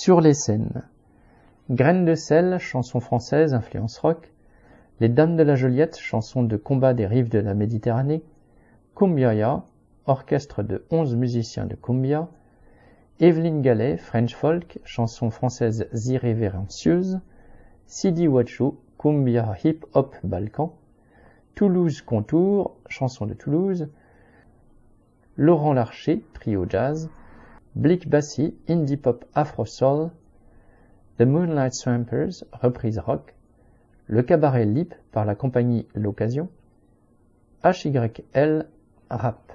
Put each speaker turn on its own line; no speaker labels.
Sur les scènes. Graines de sel, chanson française, influence rock. Les Dames de la Joliette, chanson de combat des rives de la Méditerranée. Cumbiaya, orchestre de 11 musiciens de cumbia. Evelyne Gallet, French folk, chanson française irrévérencieuse. Sidi Wachu, cumbia hip hop balkan. Toulouse Contour, chanson de Toulouse. Laurent Larcher, trio jazz. Blick Bassi, indie pop afro soul. The Moonlight Swampers, reprise rock. Le cabaret Lip par la compagnie L'Occasion. HYL, rap.